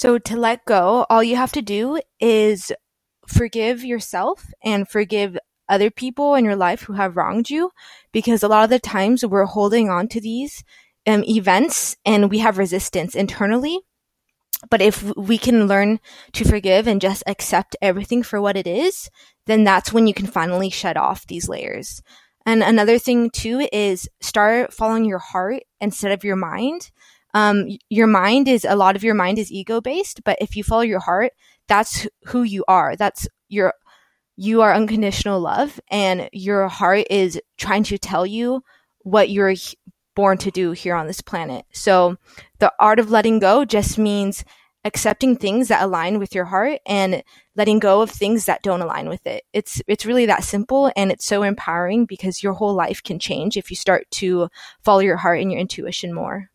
So to let go, all you have to do is forgive yourself and forgive other people in your life who have wronged you because a lot of the times we're holding on to these um, events and we have resistance internally. But if we can learn to forgive and just accept everything for what it is, then that's when you can finally shed off these layers. And another thing too is start following your heart instead of your mind. Um, your mind is a lot of your mind is ego based, but if you follow your heart, that's who you are. That's your, you are unconditional love and your heart is trying to tell you what you're born to do here on this planet. So the art of letting go just means accepting things that align with your heart and letting go of things that don't align with it. It's it's really that simple and it's so empowering because your whole life can change if you start to follow your heart and your intuition more.